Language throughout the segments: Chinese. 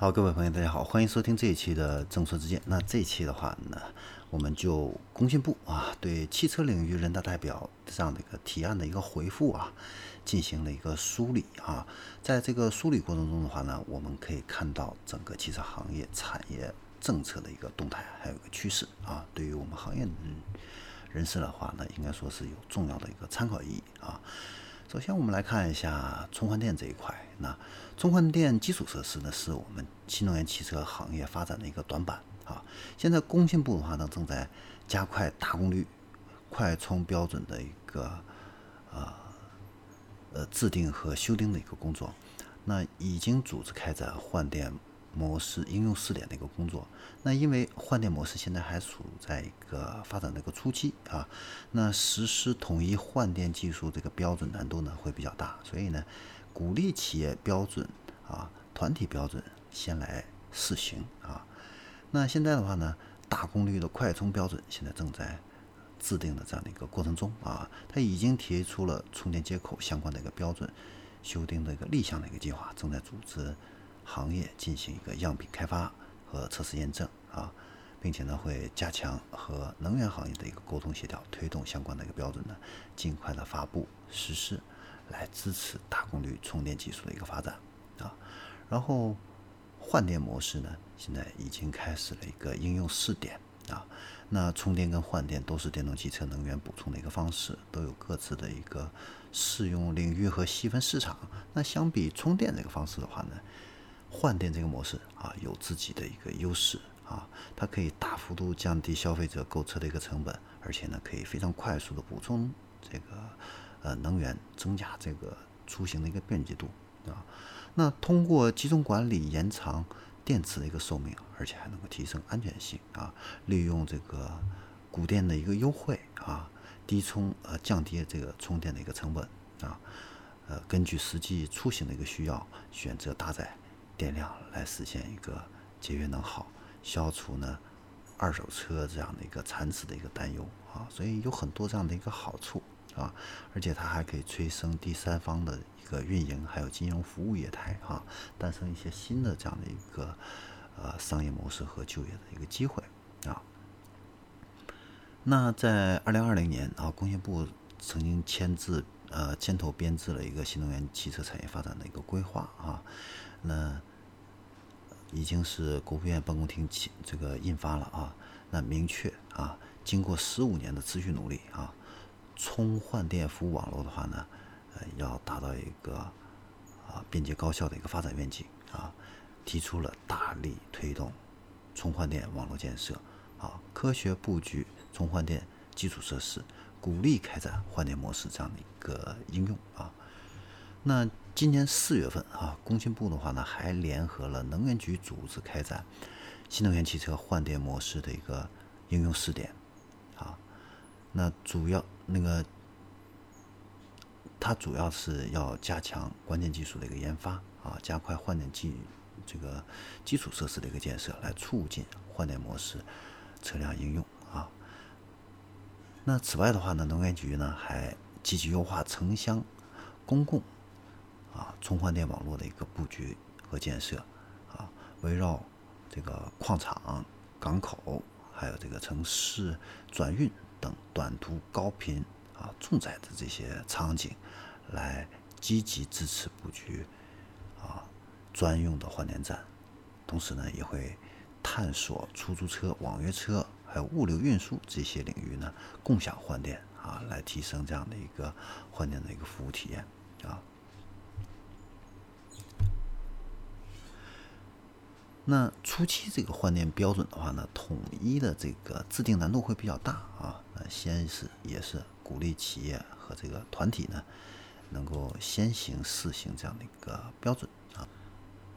好，各位朋友，大家好，欢迎收听这一期的政策之见。那这一期的话呢，我们就工信部啊对汽车领域人大代表这样的一个提案的一个回复啊，进行了一个梳理啊。在这个梳理过程中的话呢，我们可以看到整个汽车行业产业政策的一个动态，还有一个趋势啊。对于我们行业人士的话呢，应该说是有重要的一个参考意义啊。首先，我们来看一下充换电这一块。那充换电基础设施呢，是我们新能源汽车行业发展的一个短板啊。现在工信部的话呢，正在加快大功率快充标准的一个呃呃制定和修订的一个工作。那已经组织开展换电。模式应用试点的一个工作，那因为换电模式现在还处在一个发展的一个初期啊，那实施统一换电技术这个标准难度呢会比较大，所以呢，鼓励企业标准啊、团体标准先来试行啊。那现在的话呢，大功率的快充标准现在正在制定的这样的一个过程中啊，它已经提出了充电接口相关的一个标准修订的一个立项的一个计划，正在组织。行业进行一个样品开发和测试验证啊，并且呢会加强和能源行业的一个沟通协调，推动相关的一个标准呢尽快的发布实施，来支持大功率充电技术的一个发展啊。然后换电模式呢现在已经开始了一个应用试点啊。那充电跟换电都是电动汽车能源补充的一个方式，都有各自的一个适用领域和细分市场。那相比充电这个方式的话呢？换电这个模式啊，有自己的一个优势啊，它可以大幅度降低消费者购车的一个成本，而且呢，可以非常快速的补充这个呃能源，增加这个出行的一个便捷度啊。那通过集中管理延长电池的一个寿命，而且还能够提升安全性啊，利用这个补电的一个优惠啊，低充呃降低这个充电的一个成本啊，呃根据实际出行的一个需要选择搭载。电量来实现一个节约能耗，消除呢二手车这样的一个残值的一个担忧啊，所以有很多这样的一个好处啊，而且它还可以催生第三方的一个运营，还有金融服务业态啊，诞生一些新的这样的一个呃商业模式和就业的一个机会啊。那在二零二零年啊，工信部曾经签字呃牵头编制了一个新能源汽车产业发展的一个规划啊，那。已经是国务院办公厅起这个印发了啊，那明确啊，经过十五年的持续努力啊，充换电服务网络的话呢，呃，要达到一个啊便捷高效的一个发展愿景啊，提出了大力推动充换电网络建设啊，科学布局充换电基础设施，鼓励开展换电模式这样的一个应用啊。那今年四月份啊，工信部的话呢，还联合了能源局组织开展新能源汽车换电模式的一个应用试点啊。那主要那个，它主要是要加强关键技术的一个研发啊，加快换电技这个基础设施的一个建设，来促进换电模式车辆应用啊。那此外的话呢，能源局呢还积极优化城乡公共。啊，充换电网络的一个布局和建设，啊，围绕这个矿场、港口，还有这个城市转运短途高频啊重载的这些场景，来积极支持布局啊专用的换电站，同时呢，也会探索出租车、网约车还有物流运输这些领域呢共享换电啊，来提升这样的一个换电的一个服务体验啊。那初期这个换电标准的话呢，统一的这个制定难度会比较大啊。先是也是鼓励企业和这个团体呢，能够先行试行这样的一个标准啊。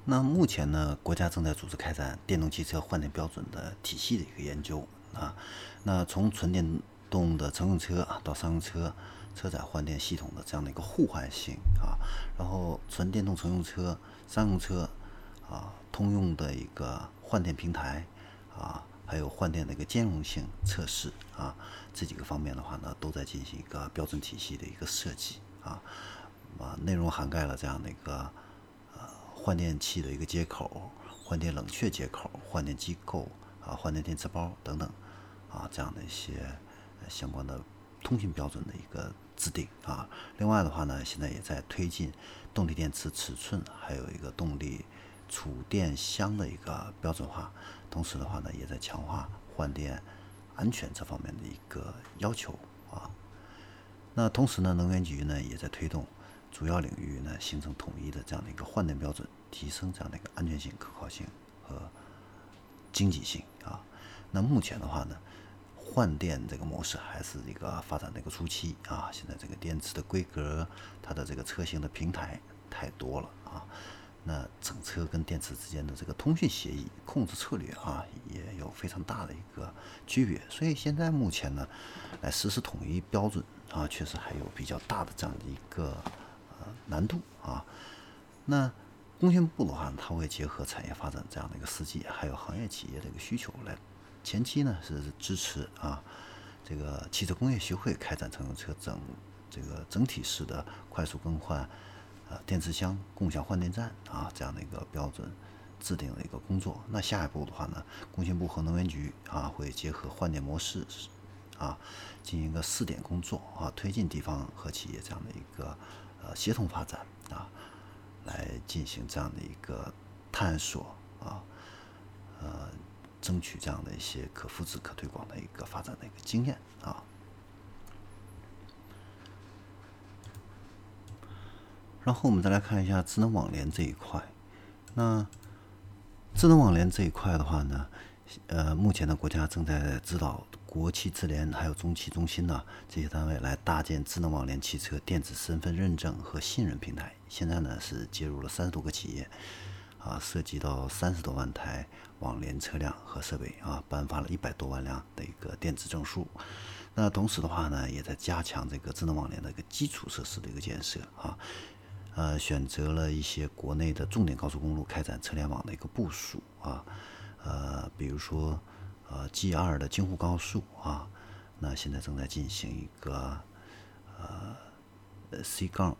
那目前呢，国家正在组织开展电动汽车换电标准的体系的一个研究啊。那从纯电动的乘用车啊到商用车车载换电系统的这样的一个互换性啊，然后纯电动乘用车、商用车。啊，通用的一个换电平台啊，还有换电的一个兼容性测试啊，这几个方面的话呢，都在进行一个标准体系的一个设计啊，啊，内容涵盖了这样的一个呃换电器的一个接口、换电冷却接口、换电机构啊、换电电池包等等啊这样的一些相关的通信标准的一个制定啊。另外的话呢，现在也在推进动力电池尺寸，还有一个动力储电箱的一个标准化。同时的话呢，也在强化换电安全这方面的一个要求啊。那同时呢，能源局呢也在推动主要领域呢形成统一的这样的一个换电标准，提升这样的一个安全性、可靠性和经济性啊。那目前的话呢，换电这个模式还是一个发展的一个初期啊。现在这个电池的规格，它的这个车型的平台太多了啊。那整车跟电池之间的这个通讯协议、控制策略啊，也有非常大的一个区别。所以现在目前呢，来实施统一标准。啊，确实还有比较大的这样的一个呃难度啊。那工信部的话，它会结合产业发展这样的一个实际，还有行业企业的一个需求来，前期呢是支持啊这个汽车工业协会开展乘用车整这个整体式的快速更换呃电池箱共享换电站啊这样的一个标准制定的一个工作。那下一步的话呢，工信部和能源局啊会结合换电模式。啊，进行一个试点工作啊，推进地方和企业这样的一个呃协同发展啊，来进行这样的一个探索啊，呃，争取这样的一些可复制、可推广的一个发展的一个经验啊。然后我们再来看一下智能网联这一块，那智能网联这一块的话呢，呃，目前呢国家正在指导。国企智联还有中企中心呢，这些单位来搭建智能网联汽车电子身份认证和信任平台。现在呢是接入了三十多个企业，啊，涉及到三十多万台网联车辆和设备啊，颁发了一百多万辆的一个电子证书。那同时的话呢，也在加强这个智能网联的一个基础设施的一个建设啊，呃，选择了一些国内的重点高速公路开展车联网的一个部署啊，呃，比如说。呃，G 二的京沪高速啊，那现在正在进行一个呃 C 杠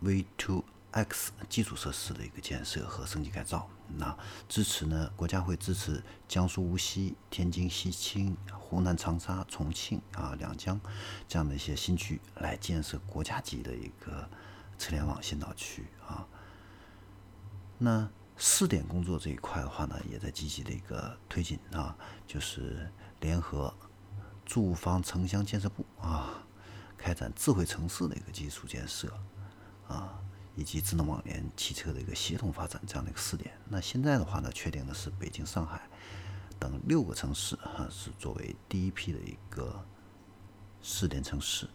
V two X 基础设施的一个建设和升级改造。那支持呢，国家会支持江苏无锡、天津西青、湖南长沙、重庆啊两江这样的一些新区来建设国家级的一个车联网先导区啊。那。试点工作这一块的话呢，也在积极的一个推进啊，就是联合住房城乡建设部啊，开展智慧城市的一个基础建设啊，以及智能网联汽车的一个协同发展这样的一个试点。那现在的话呢，确定的是北京、上海等六个城市啊，是作为第一批的一个试点城市。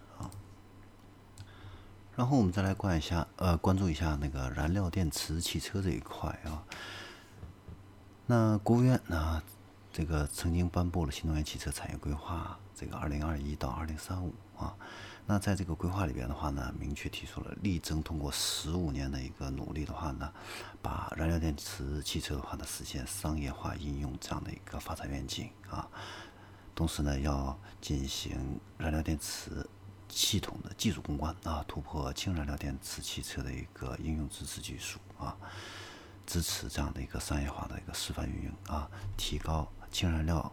然后我们再来关一下，呃，关注一下那个燃料电池汽车这一块啊。那国务院呢，这个曾经颁布了新能源汽车产业规划，这个二零二一到二零三五啊。那在这个规划里边的话呢，明确提出了力争通过十五年的一个努力的话呢，把燃料电池汽车的话呢实现商业化应用这样的一个发展愿景啊。同时呢，要进行燃料电池。系统的技术攻关啊，突破氢燃料电池汽车的一个应用支持技术啊，支持这样的一个商业化的一个示范运营啊，提高氢燃料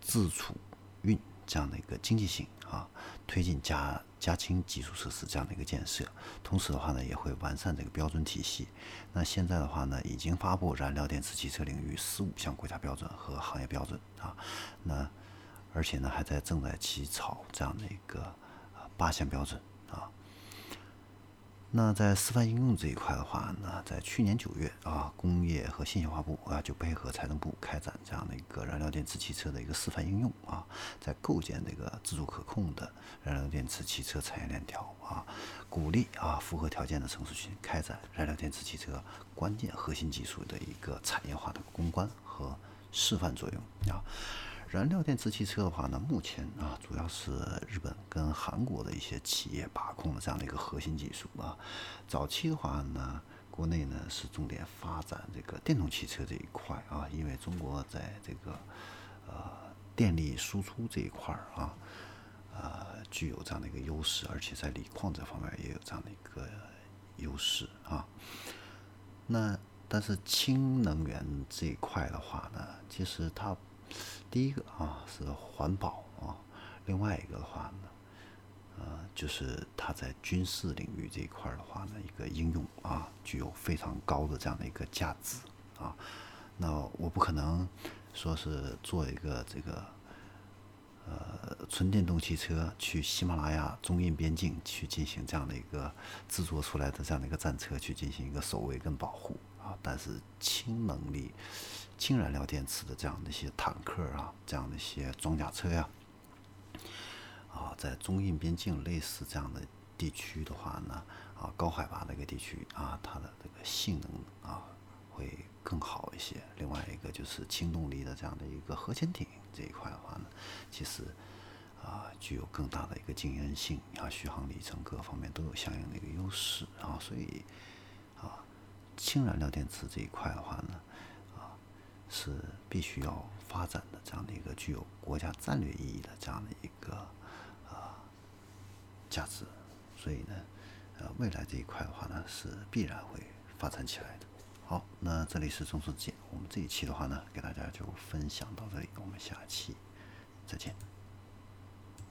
自储运这样的一个经济性啊，推进加加氢基础设施这样的一个建设。同时的话呢，也会完善这个标准体系。那现在的话呢，已经发布燃料电池汽车领域十五项国家标准和行业标准啊，那而且呢，还在正在起草这样的一个。八项标准啊，那在示范应用这一块的话呢，在去年九月啊，工业和信息化部啊就配合财政部开展这样的一个燃料电池汽车的一个示范应用啊，在构建这个自主可控的燃料电池汽车产业链条啊，鼓励啊符合条件的城市群开展燃料电池汽车关键核心技术的一个产业化的攻关和示范作用啊。燃料电池汽车的话呢，目前啊主要是日本跟韩国的一些企业把控的这样的一个核心技术啊。早期的话呢，国内呢是重点发展这个电动汽车这一块啊，因为中国在这个呃电力输出这一块啊，呃具有这样的一个优势，而且在锂矿这方面也有这样的一个优势啊。那但是氢能源这一块的话呢，其实它第一个啊是环保啊，另外一个的话呢，呃，就是它在军事领域这一块的话呢，一个应用啊，具有非常高的这样的一个价值啊。那我不可能说是做一个这个。呃，纯电动汽车去喜马拉雅中印边境去进行这样的一个制作出来的这样的一个战车去进行一个守卫跟保护啊，但是氢能力、氢燃料电池的这样的一些坦克啊，这样的一些装甲车呀，啊，在中印边境类似这样的地区的话呢，啊，高海拔的一个地区啊，它的这个性能啊会更好一些。另外一个就是轻动力的这样的一个核潜艇。这一块的话呢，其实啊具有更大的一个经验性啊，续航里程各方面都有相应的一个优势啊，所以啊氢燃料电池这一块的话呢是必须要发展的这样的一个具有国家战略意义的这样的一个啊价值，所以呢呃未来这一块的话呢是必然会发展起来的。好，那这里是中数见。我们这一期的话呢，给大家就分享到这里，我们下期再见。